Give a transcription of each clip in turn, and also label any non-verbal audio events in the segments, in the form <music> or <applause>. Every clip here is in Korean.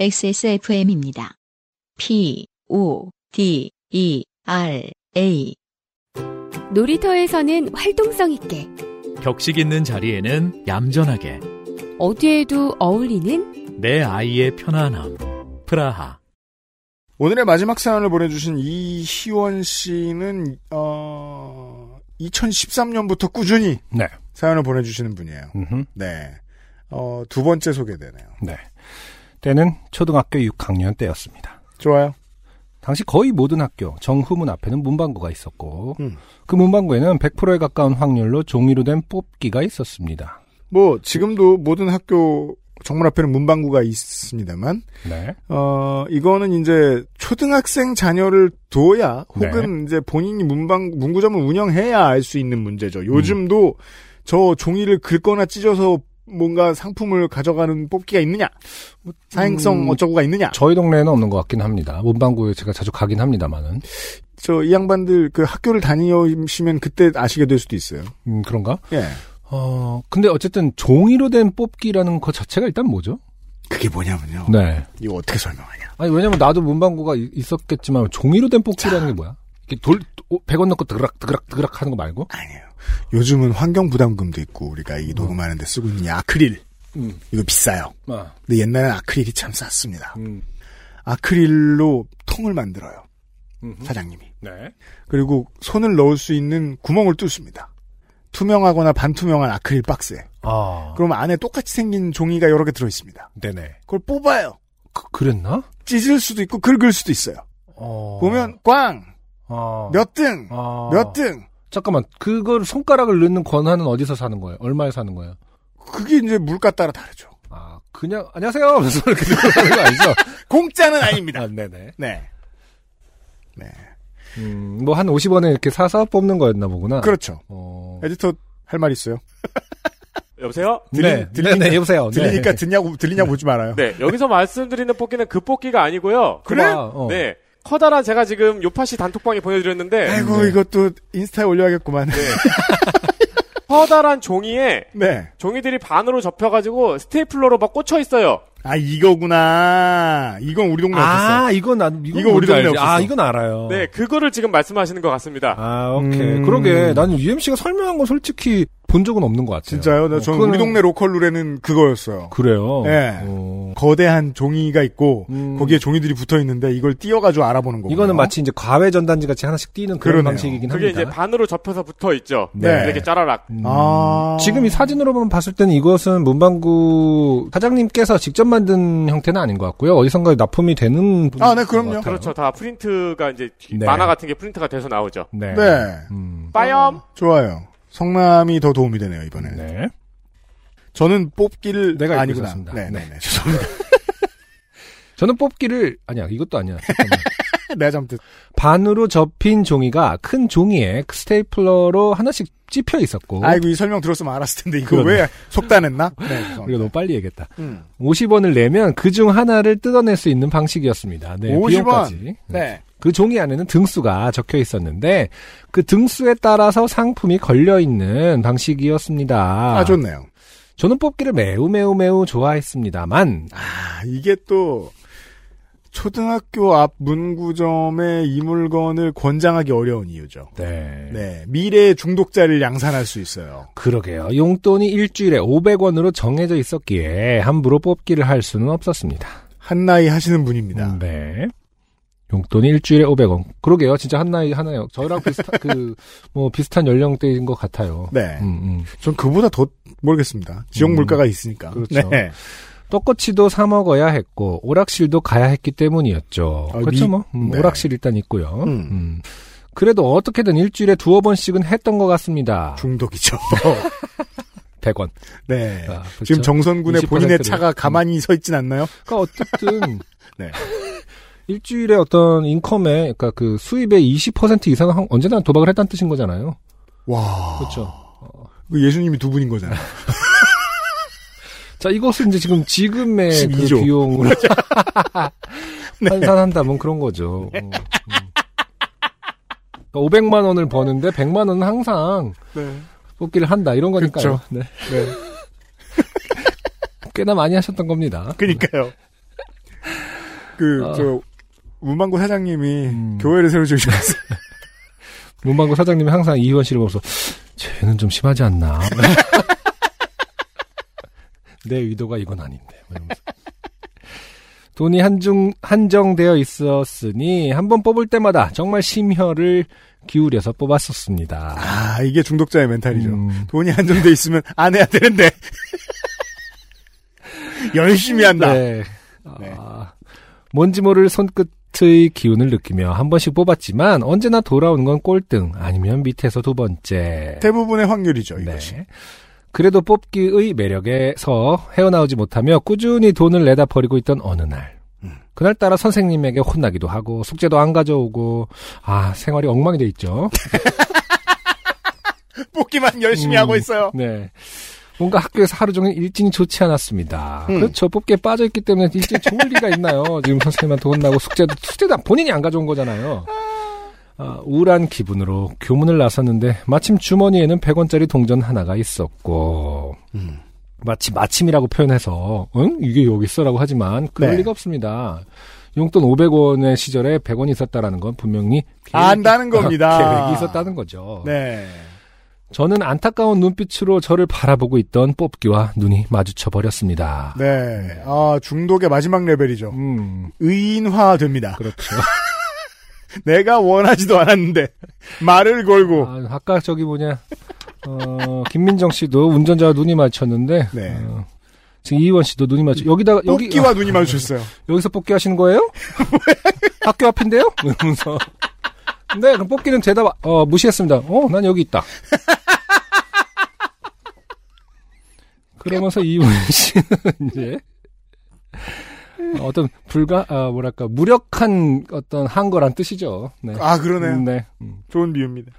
XSFM입니다. P, O, D, E, R, A. 놀이터에서는 활동성 있게, 격식 있는 자리에는 얌전하게 어디에도 어울리는 내 아이의 편안함 프라하 오늘의 마지막 사연을 보내주신 이희원 씨는 어 2013년부터 꾸준히 네. 사연을 보내주시는 분이에요. 음흠. 네. 어, 두 번째 소개되네요. 네. 때는 초등학교 6학년 때였습니다. 좋아요. 당시 거의 모든 학교 정후문 앞에는 문방구가 있었고 음. 그 문방구에는 100%에 가까운 확률로 종이로 된 뽑기가 있었습니다. 뭐 지금도 모든 학교 정문 앞에는 문방구가 있습니다만 네. 어 이거는 이제 초등학생 자녀를 둬야 네. 혹은 이제 본인이 문방 문구점을 운영해야 알 수 있는 문제죠. 요즘도 저 종이를 긁거나 찢어서 뭔가 상품을 가져가는 뽑기가 있느냐? 사행성 음, 어쩌고가 있느냐? 저희 동네에는 없는 것 같긴 합니다. 문방구에 제가 자주 가긴 합니다만은. 저 이 양반들 그 학교를 다니시면 그때 아시게 될 수도 있어요. 음, 그런가? 예. 어, 근데 어쨌든 종이로 된 뽑기라는 것 자체가 일단 뭐죠? 그게 뭐냐면요. 네. 이거 어떻게 설명하냐? 아니, 왜냐면 나도 문방구가 이- 있었겠지만 종이로 된 뽑기라는 게 뭐야? 이렇게 돌, 100원 넣고 드그락, 드그락, 드그락 하는 거 말고? 아니에요. 요즘은 환경 부담금도 있고 우리가 이 녹음하는데 쓰고 있는 이 아크릴 음. 이거 비싸요. 아, 근데 옛날에는 아크릴이 참 쌌습니다. 음. 아크릴로 통을 만들어요. 음흠. 사장님이. 네. 그리고 손을 넣을 수 있는 구멍을 뚫습니다. 투명하거나 반투명한 아크릴 박스에. 아. 그러면 안에 똑같이 생긴 종이가 여러 개 들어 있습니다. 네네. 그걸 뽑아요. 그, 그랬나? 찢을 수도 있고 긁을 수도 있어요. 어. 보면 꽝! 아. 몇 등! 아. 몇 등! 잠깐만, 그걸 손가락을 넣는 권한은 어디서 사는 거예요? 얼마에 사는 거예요? 그게 이제 물가 따라 다르죠. 아, 그냥, 안녕하세요! 하면서 이렇게 들어가는 거 아니죠? <laughs> 공짜는 아닙니다. 아, 네네. 네. 네. 음, 뭐 한 50원에 이렇게 사서 뽑는 거였나 보구나. 그렇죠. 어. 에디터 할 말 있어요? <laughs> 여보세요? 네, 들리- 네, 네, 여보세요. 네. 들리니까 듣냐고, 들리냐 보지 말아요. 네, 여기서 말씀드리는 뽑기는 그 뽑기가 아니고요. 그래? 그만, 어. 네. 커다란 제가 지금 요파시 단톡방에 보내드렸는데 아이고, 네. 이것도 인스타에 올려야겠구만. <laughs> 커다란 종이에 네. 종이들이 반으로 접혀가지고 스테이플러로 막 꽂혀 있어요. 아, 이거구나. 이건 우리 동네 없었어. 아, 이건 난, 이건 이거 우리 동네 알지. 아, 없었어. 이건 알아요. 네, 그거를 지금 말씀하시는 것 같습니다. 아, 오케이. 음. 그러게. 나는 UMC가 설명한 건 솔직히 본 적은 없는 것 같아요. 진짜요? 나 어, 저는 그거는- 우리 동네 로컬 룰에는 그거였어요. 그래요. 네. 어. 거대한 종이가 있고 음. 거기에 종이들이 붙어 있는데 이걸 띄어가지고 알아보는 거고. 이거는 마치 이제 과외 전단지 같이 하나씩 띄는 그런 그러네요. 방식이긴 그게 합니다. 이제 반으로 접혀서 붙어 있죠. 네. 이렇게 짜라락. 음. 아. 지금 이 사진으로만 봤을 때는 이것은 문방구 사장님께서 직접 만든 형태는 아닌 것 같고요. 어디선가 납품이 되는 아, 네, 그럼요. 것 같아요. 그렇죠. 다 프린트가 이제 네. 만화 같은 게 프린트가 돼서 나오죠. 네. 네. 음. 빠염. 좋아요. 성남이 더 도움이 되네요 이번에. 네. 저는 뽑기를 내가 아니구나. 네, 네, 네. 네. 죄송합니다. <laughs> 저는 뽑기를 아니야 이것도 아니야. <laughs> 잠깐만. 내가 잘못했. 반으로 접힌 종이가 큰 종이에 스테이플러로 하나씩 찝혀 있었고 아이고 이 설명 들었으면 알았을 텐데 이거 그러네. 왜 속단했나? <laughs> 네. 우리가. 너무 빨리 얘기했다. 음. 50원을 내면 그 중 하나를 뜯어낼 수 있는 방식이었습니다. 네, 50원. 비용까지. 네. 그 종이 안에는 등수가 적혀 있었는데 그 등수에 따라서 상품이 걸려 있는 방식이었습니다. 아 좋네요. 저는 뽑기를 매우 매우 매우 좋아했습니다만 아 이게 또 초등학교 앞 문구점에 이 물건을 권장하기 어려운 이유죠. 네. 네. 미래의 중독자를 양산할 수 있어요. 그러게요. 용돈이 일주일에 500원으로 정해져 있었기에 함부로 뽑기를 할 수는 없었습니다. 한 나이 하시는 분입니다. 음, 네. 용돈이 일주일에 500원. 그러게요. 진짜 한 나이 하나요. 저랑 비슷한 <laughs> 그 뭐 비슷한 연령대인 것 같아요. 네. 음, 음. 전 그보다 더 모르겠습니다. 지역 음. 물가가 있으니까. 그렇죠. 네. 떡꼬치도 사 먹어야 했고 오락실도 가야 했기 때문이었죠. 아, 그렇죠 미- 뭐 음, 네. 오락실 일단 있고요. 음. 음. 그래도 어떻게든 일주일에 두어 번씩은 했던 것 같습니다. 중독이죠. <laughs> 100원. 네. 아, 그렇죠? 지금 정선군의 본인의 20% 를. 차가 가만히 서 있진 않나요? 그러니까 어쨌든 <laughs> 네. 일주일에 어떤 인컴의 그러니까 그 수입의 20% 이상은 한- 언제나 도박을 했다는 뜻인 거잖아요. 와. 그렇죠. 그 예수님이 두 분인 거잖아요. <laughs> 자, 이것을 이제 지금 지금의 그 12조. 비용으로 <laughs> 네. <laughs> 환산한다면 그런 거죠. 음, 음. 그러니까 500만 원을 버는데 100만 원은 항상 네. 뽑기를 한다 이런 거니까요. 그렇죠. 네. 네. <laughs> 꽤나 많이 하셨던 겁니다. 그니까요. 그, 어. 저, 문방구 사장님이 음. 교회를 새로 지으셨어요. 문방구 사장님이 항상 이희원 씨를 보면서 쟤는 좀 심하지 않나. 내 의도가 이건 아닌데. 막 이러면서. <laughs> 돈이 한중 한정되어 있었으니 한 번 뽑을 때마다 정말 심혈을 기울여서 뽑았었습니다. 아, 이게 중독자의 멘탈이죠. 음, 돈이 한정돼 있으면 안 해야 되는데. <laughs> 열심히 한다. 네. 네. 아, 뭔지 모를 손끝의 기운을 느끼며 한 번씩 뽑았지만 언제나 돌아오는 건 꼴등 아니면 밑에서 두 번째. 대부분의 확률이죠, 이것이. 네. 그래도 뽑기의 매력에서 헤어나오지 못하며 꾸준히 돈을 내다 버리고 있던 어느 날. 음. 그날따라 선생님에게 혼나기도 하고 숙제도 안 가져오고 아 생활이 엉망이 돼 있죠. <laughs> 뽑기만 열심히 음. 하고 있어요. 네. 뭔가 학교에서 하루 종일 일진이 좋지 않았습니다. 음. 그렇죠. 뽑기에 빠져있기 때문에 일진이 좋을 리가 있나요? 지금 선생님한테 혼나고 숙제도, 숙제도 본인이 안 가져온 거잖아요. 아, 우울한 기분으로 교문을 나섰는데 마침 주머니에는 100원짜리 동전 하나가 있었고 음. 마치 마침이라고 표현해서 응? 이게 여기 있어라고 하지만 그럴 네. 리가 없습니다. 용돈 500원의 시절에 100원이 있었다라는 건 분명히 계획이- 안다는 <laughs> 겁니다. 계획이 있었다는 거죠. 네. 저는 안타까운 눈빛으로 저를 바라보고 있던 뽑기와 눈이 마주쳐 버렸습니다. 네. 아, 중독의 마지막 레벨이죠. 음, 의인화 됩니다. 그렇죠. <laughs> 내가 원하지도 않았는데, <laughs> 말을 걸고. 아, 아까 저기 뭐냐, 어, 김민정 씨도 운전자와 눈이 마주쳤는데, 네. 어, 지금 이희원 씨도 눈이 마주, 여기다가, 여기, 뽑기와 눈이 마주쳤어요. <laughs> 여기서 뽑기 하시는 거예요? <laughs> 학교 앞인데요? 이러면서. 네, 그럼 뽑기는 대답, 어, 무시했습니다. 어, 난 여기 있다. 그러면서 이훈 씨는 이제, 어떤 불가, 아, 뭐랄까, 무력한 어떤 한 거란 뜻이죠. 네. 아, 그러네요. 음, 네. 음. 좋은 비유입니다.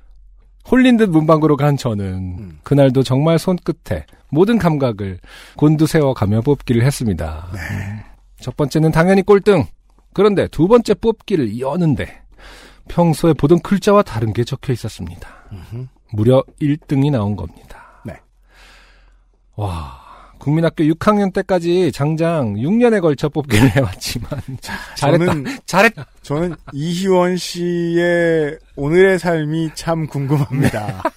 홀린 듯 문방구로 간 저는 음. 그날도 정말 손끝에 모든 감각을 곤두세워 가며 뽑기를 했습니다. 네. 음. 첫 번째는 당연히 꼴등. 그런데 두 번째 뽑기를 여는데 평소에 보던 글자와 다른 게 적혀 있었습니다. 음흠. 무려 1등이 나온 겁니다. 네. 와, 국민학교 6학년 때까지 장장 6년에 걸쳐 뽑기를 <laughs> 해왔지만 잘했다. 저는, 잘했다. 저는 이희원 씨의 오늘의 삶이 참 궁금합니다. <laughs>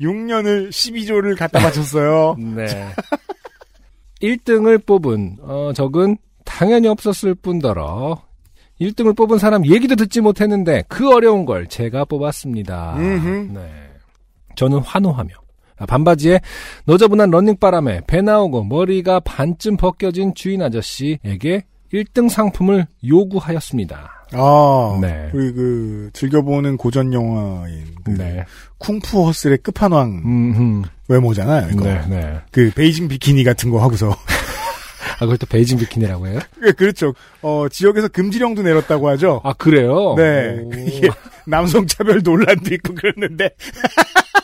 6년을 12조를 갖다 바쳤어요. 네. 1등을 뽑은 어, 적은 당연히 없었을 뿐더러 1등을 뽑은 사람 얘기도 듣지 못했는데 그 어려운 걸 제가 뽑았습니다. 음흠. 네. 저는 환호하며 아, 반바지에 너저분한 런닝바람에 배 나오고 머리가 반쯤 벗겨진 주인 아저씨에게 1등 상품을 요구하였습니다. 아, 네. 우리 그 즐겨보는 고전 영화인 그 네. 쿵푸 허슬의 끝판왕 음, 외모잖아요. 이거 네, 네. 그 베이징 비키니 같은 거 하고서 <laughs> 아, 그걸 또 베이징 비키니라고 해요? 그- 그렇죠. 어 지역에서 금지령도 내렸다고 하죠. 아, 그래요? 네. 오. <laughs> 이게 남성 차별 논란도 있고 그랬는데 <laughs>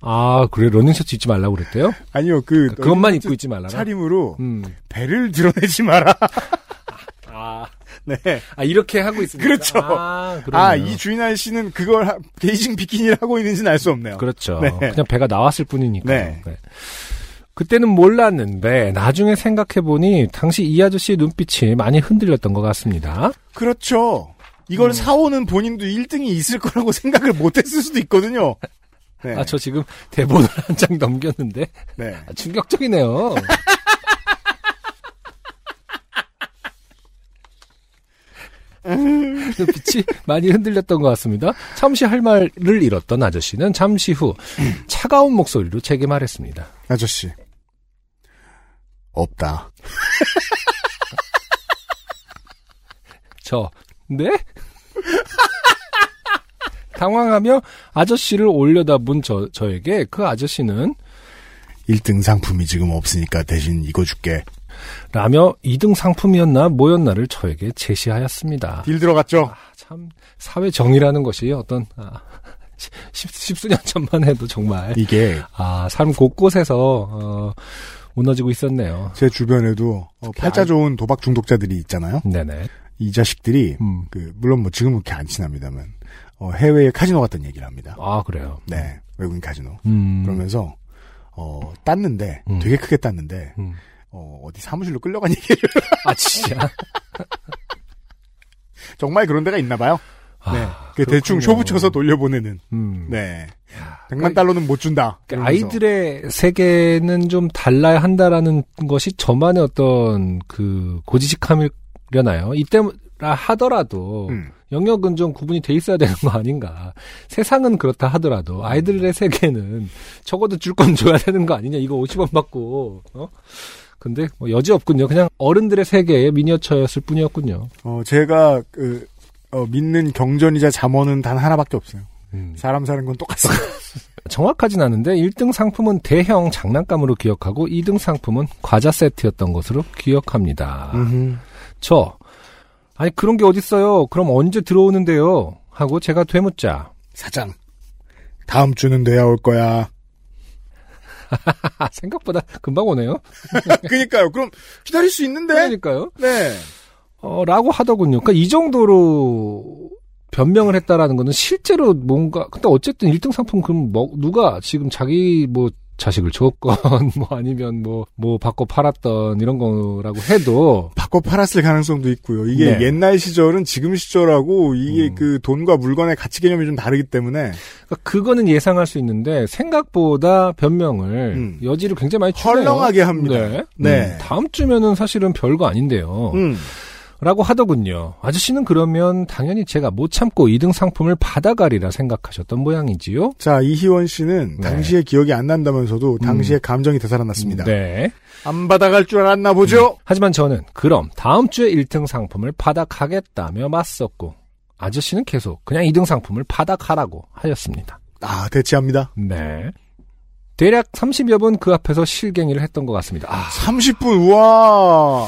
아, 그래. 러닝 셔츠 입지 말라고 그랬대요? 아니요 그 그, 것만 런닝셔츠 입고 있지 말라라. 차림으로 음. 배를 드러내지 마라. <laughs> 아, 네. 아 이렇게 하고 있습니다. 그렇죠. 아. 아 이 주인 아저씨는 그걸 하- 베이징 비키니를 하고 있는지는 알 수 없네요. 그렇죠. 네. 그냥 배가 나왔을 뿐이니까. 네. 그때는 몰랐는데 나중에 생각해 보니 당시 이 아저씨의 눈빛이 많이 흔들렸던 것 같습니다. 그렇죠. 음. 이걸 사오는 본인도 1등이 있을 거라고 <laughs> 생각을 못했을 수도 있거든요. 네. 아, 저 지금 대본을 <laughs> 한 장 넘겼는데 네. 아, 충격적이네요. <laughs> 눈빛이 많이 흔들렸던 것 같습니다. 잠시 할 말을 잃었던 아저씨는 잠시 후 차가운 목소리로 제게 말했습니다. 아저씨. 없다. 저, 네? 당황하며 아저씨를 올려다본 저, 저에게 그 아저씨는 1등 상품이 지금 없으니까 대신 이거 줄게. 라며 2등 상품이었나 뭐였나를 저에게 제시하였습니다. 딜 들어갔죠? 아, 참, 사회 정의라는 것이 어떤, 아, <laughs> 십, 십수년 전만 해도 정말, 이게 아, 삶 곳곳에서, 어, 무너지고 있었네요. 제 주변에도 어, 팔자 좋은 도박 중독자들이 있잖아요. 네네. 이 자식들이 음. 그 물론 뭐 지금은 그렇게 안 친합니다만 어, 해외에 카지노 갔던 얘기를 합니다. 아, 그래요. 네, 외국인 카지노. 음. 그러면서 어, 땄는데 음. 되게 크게 땄는데 음. 어, 어디 사무실로 끌려간 <laughs> 얘기를 아, 진짜. <laughs> 정말 그런 데가 있나 봐요. 네. 아, 그 대충 그렇군요. 쇼 붙여서 돌려보내는. 음. 네. 100만 달러는 못 준다. 그러니까 이러면서. 아이들의 세계는 좀 달라야 한다라는 것이 저만의 어떤 그 고지식함이 려나요? 이때라 하더라도 음. 영역은 좀 구분이 돼 있어야 되는 거 아닌가. 세상은 그렇다 하더라도 아이들의 세계는 적어도 줄 건 줘야 되는 거 아니냐. 이거 50원 받고, 어? 근데 뭐 여지 없군요. 그냥 어른들의 세계의 미니어처였을 뿐이었군요. 어, 제가, 그, 어, 믿는 경전이자 잠언은 단 하나밖에 없어요. 음. 사람 사는 건 똑같습니다. <laughs> 정확하진 않은데 1등 상품은 대형 장난감으로 기억하고 2등 상품은 과자 세트였던 것으로 기억합니다. 음흠. 저 아니 그런 게 어딨어요. 그럼 언제 들어오는데요? 하고 제가 되묻자. 사장. 다음 주는 돼야 올 거야. 아, <laughs> 생각보다 금방 오네요. <laughs> 그니까요. 그럼 기다릴 수 있는데? 그러니까요. 네. 어, 라고 하더군요. 그러니까 이 정도로 변명을 했다라는 거는 실제로 뭔가 근데 어쨌든 1등 상품 그럼 뭐 누가 지금 자기 뭐 자식을 줬건 <laughs> 뭐 아니면 뭐뭐 받고 팔았던 이런 거라고 해도 바꿔 팔았을 가능성도 있고요. 이게 네. 옛날 시절은 지금 시절하고 이게 음. 그 돈과 물건의 가치 개념이 좀 다르기 때문에 그러니까 그거는 예상할 수 있는데 생각보다 변명을 음. 여지를 굉장히 많이 주네요. 헐렁하게 합니다. 네. 네. 음, 다음 주면은 사실은 별거 아닌데요. 음. 라고 하더군요. 아저씨는 그러면 당연히 제가 못 참고 2등 상품을 받아가리라 생각하셨던 모양이지요. 자, 이희원 씨는 네. 당시에 기억이 안 난다면서도 당시에 감정이 되살아났습니다. 네. 안 받아갈 줄 알았나 보죠? 하지만 저는 그럼 다음 주에 1등 상품을 받아가겠다며 맞섰고 아저씨는 계속 그냥 2등 상품을 받아가라고 하였습니다. 아, 대치합니다. 네. 대략 30여 분 그 앞에서 실갱이를 했던 것 같습니다. 아, 30분, 우와!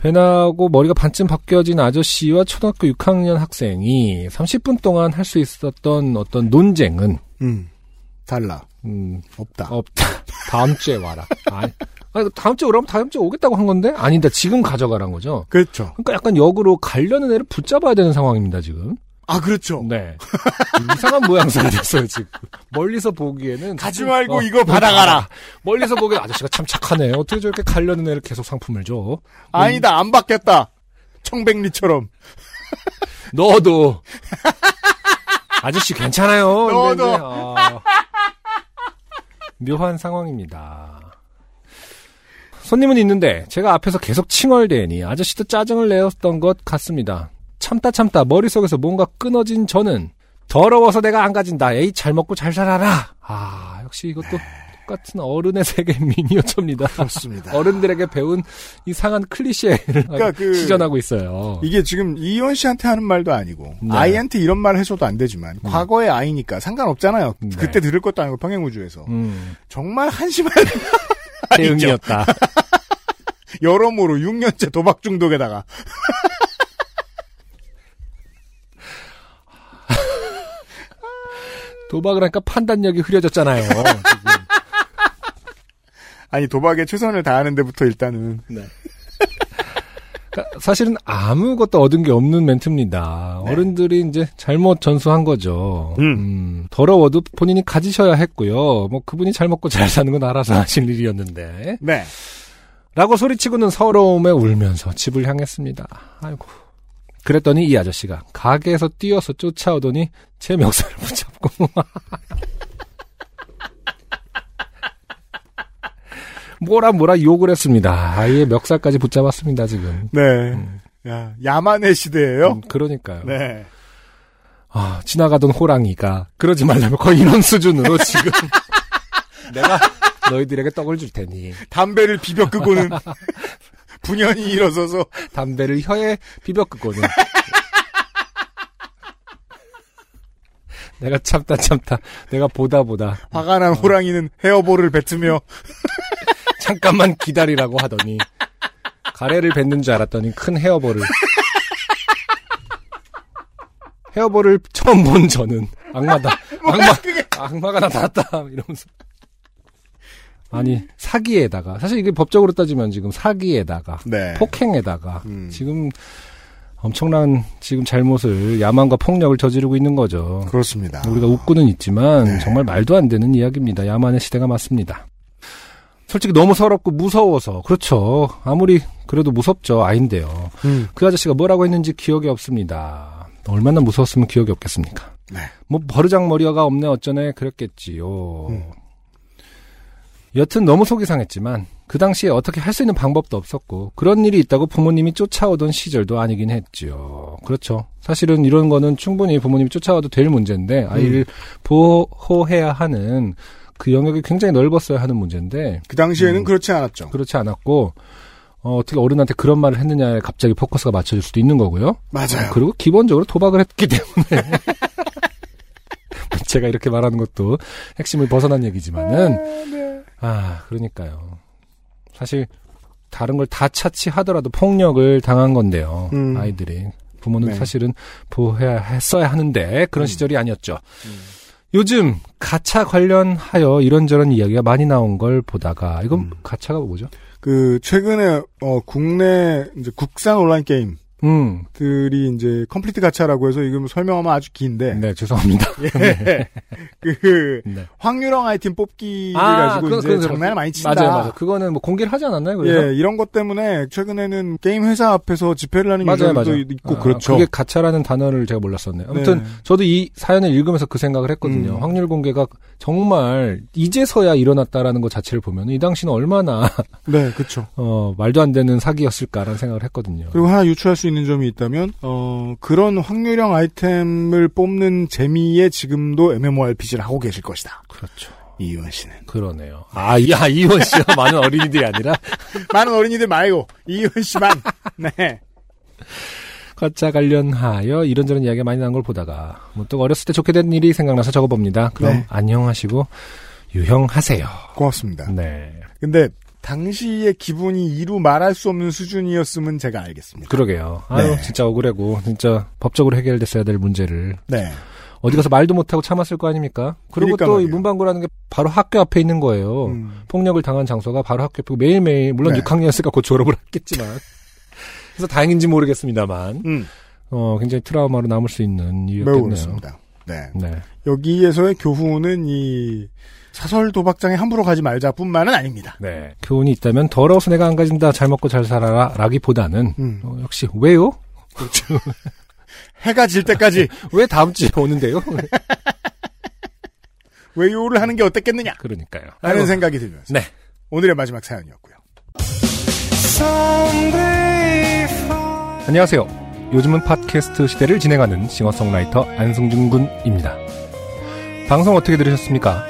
배나고 머리가 반쯤 바뀌어진 아저씨와 초등학교 6학년 학생이 30분 동안 할 수 있었던 어떤 논쟁은 음. 달라. 음, 없다. 없다. <laughs> 다음 주에 와라. 아니, 아니, 다음 주에 오라면 다음 주에 오겠다고 한 건데 아니다. 지금 가져가란 거죠. 그렇죠. 그러니까 약간 역으로 가려는 애를 붙잡아야 되는 상황입니다 지금. 아, 그렇죠. 네. 이상한 모양새가 됐어요 지금. 멀리서 보기에는 가지 말고 어, 이거 받아가라. 멀리서 보기엔 아저씨가 참 착하네. 어떻게 저렇게 가려는 애를 계속 상품을 줘? 아니다, 안 받겠다. 청백리처럼. <laughs> 너도 아저씨 괜찮아요. 너도. 근데 아, 묘한 상황입니다. 손님은 있는데 제가 앞에서 계속 칭얼대니 아저씨도 짜증을 내었던 것 같습니다. 참다 참다 머릿속에서 뭔가 끊어진 저는 더러워서 내가 안 가진다. 에이 잘 먹고 잘 살아라. 아 역시 이것도 똑같은 어른의 세계 미니어처입니다. 그렇습니다. <laughs> 어른들에게 배운 이상한 클리셰를 그러니까 그- 시전하고 있어요. 이게 지금 이희원 씨한테 하는 말도 아니고 네. 아이한테 이런 말 해줘도 안 되지만 과거의 아이니까 상관없잖아요. 네. 그때 들을 것도 아니고 평행우주에서 음, 정말 한심한 <laughs> 대응이었다. <laughs> 여러모로 6년째 도박 중독에다가 도박을 하니까 판단력이 흐려졌잖아요. <laughs> 아니 도박에 최선을 다하는 데부터 일단은 그러니까 사실은 아무것도 얻은 게 없는 멘트입니다. 네. 어른들이 이제 잘못 전수한 거죠. 음. 음, 더러워도 본인이 가지셔야 했고요. 뭐 그분이 잘 먹고 잘 사는 건 알아서 하실 일이었는데. 네 라고 소리치고는 서러움에 울면서 집을 향했습니다. 아이고. 그랬더니 이 아저씨가 가게에서 뛰어서 쫓아오더니 제 멱살을 <laughs> 붙잡고 뭐라 뭐라 욕을 했습니다. 아예 멱살까지 붙잡았습니다 지금. 네. 음. 야, 야만의 시대예요. 음, 그러니까요. 네. 아, 지나가던 호랑이가 그러지 말라면 거의 이런 수준으로 지금 <laughs> 내가 너희들에게 떡을 줄 테니 담배를 비벼 끄고는 <laughs> 분연히 일어서서 담배를 혀에 비벼 끄고는 내가 참다 참다. 내가 보다 보다. 화가 난 호랑이는 헤어볼을 뱉으며 <laughs> 잠깐만 기다리라고 하더니 가래를 뱉는 줄 알았더니 큰 헤어볼을. 헤어볼을 처음 본 저는 악마다. <laughs> 악마 악마가 나타났다. 이러면서 아니 사기에다가 사실 이게 법적으로 따지면 지금 사기에다가 네. 폭행에다가 음. 지금 엄청난 지금 잘못을 야만과 폭력을 저지르고 있는 거죠. 그렇습니다. 우리가 웃고는 있지만 네. 정말 말도 안 되는 이야기입니다. 야만의 시대가 맞습니다. 솔직히 너무 서럽고 무서워서 그렇죠. 아무리 그래도 무섭죠. 아인데요. 음. 그 아저씨가 뭐라고 했는지 기억이 없습니다. 얼마나 무서웠으면 기억이 없겠습니까? 네. 뭐 버르장머리가 없네 어쩌네 그랬겠지요. 음. 여튼 너무 속이 상했지만 그 당시에 어떻게 할 수 있는 방법도 없었고 그런 일이 있다고 부모님이 쫓아오던 시절도 아니긴 했지요. 그렇죠. 사실은 이런 거는 충분히 부모님이 쫓아와도 될 문제인데 아이를 보호해야 하는 그 영역이 굉장히 넓었어야 하는 문제인데 그 당시에는 음. 그렇지 않았죠. 그렇지 않았고 어, 어떻게 어른한테 그런 말을 했느냐에 갑자기 포커스가 맞춰질 수도 있는 거고요. 맞아요. 그리고 기본적으로 도박을 했기 때문에 <laughs> 제가 이렇게 말하는 것도 핵심을 벗어난 얘기지만은 아 그러니까요. 사실 다른 걸 다 차치하더라도 폭력을 당한 건데요. 음. 아이들이 부모는 네. 사실은 보호해야 했어야 하는데 그런 음. 시절이 아니었죠. 요즘 가차 관련하여 이런저런 이야기가 많이 나온 걸 보다가 이건 음. 가차가 뭐죠? 그 최근에 어 국내 이제 국산 온라인 게임 들이 음, 이제 complete 가차라고 해서 이거 설명하면 아주 긴데 네 죄송합니다. <laughs> 예. 그 네. 확률형 아이템 뽑기를 아, 가지고 그건- 이제 그건 장난을 많이 친다. 맞아요, 맞아요. 그거는 뭐 공개를 하지 않았나요? 그래서? 예, 이런 것 때문에 최근에는 게임 회사 앞에서 집회를 하는 맞아요. 있고 아, 그렇죠. 그게 가차라는 단어를 제가 몰랐었네요. 아무튼 네. 저도 이 사연을 읽으면서 그 생각을 했거든요. 음. 확률 공개가 정말 이제서야 일어났다라는 것 자체를 보면 이 당시는 얼마나 네, 그렇죠. 어, 말도 안 되는 사기였을까라는 생각을 했거든요. 그리고 하나 유추할 수 있는 점이 있다면 어 그런 확률형 아이템을 뽑는 재미에 지금도 MMORPG를 하고 계실 것이다. 그렇죠. 이유원 씨는 그러네요. 아, 이- 아 이원 씨와 많은 어린이들이 아니라 <laughs> 많은 어린이들 말고 이유원 씨만 네. 가짜 관련하여 이런저런 이야기가 많이 나온 걸 보다가 문득 어렸을 때 좋게 된 일이 생각나서 적어봅니다. 그럼 네. 안녕하시고 유형하세요. 고맙습니다. 네. 근데 당시의 기분이 이루 말할 수 없는 수준이었으면 제가 알겠습니다. 그러게요. 아유, 네. 진짜 억울하고, 진짜 법적으로 해결됐어야 될 문제를. 네. 어디 가서 말도 못하고 참았을 거 아닙니까? 그리고 그러니까 또이 말이에요. 문방구라는 게 바로 학교 앞에 있는 거예요. 음. 폭력을 당한 장소가 바로 학교 앞이고 매일매일, 물론 네. 6학년이었으니까 곧 졸업을 했겠지만. <laughs> 그래서 다행인지 모르겠습니다만, 음, 어, 굉장히 트라우마로 남을 수 있는 매우 이유였겠네요. 그렇습니다. 네. 네. 여기에서의 교훈은 이 사설 도박장에 함부로 가지 말자뿐만은 아닙니다. 네. 교훈이 있다면 더러워서 내가 안 가진다, 잘 먹고 잘 살아라, 라기보다는, 음. 어, 역시, 왜요? <laughs> 해가 질 때까지 <laughs> 왜 다음 주에 오는데요? <laughs> 외요를 하는 게 어땠겠느냐 그러니까요. 아이고. 생각이 들면서 네. 오늘의 마지막 사연이었고요. 안녕하세요. 요즘은 팟캐스트 시대를 진행하는 싱어송라이터 안승준 군입니다. 방송 어떻게 들으셨습니까?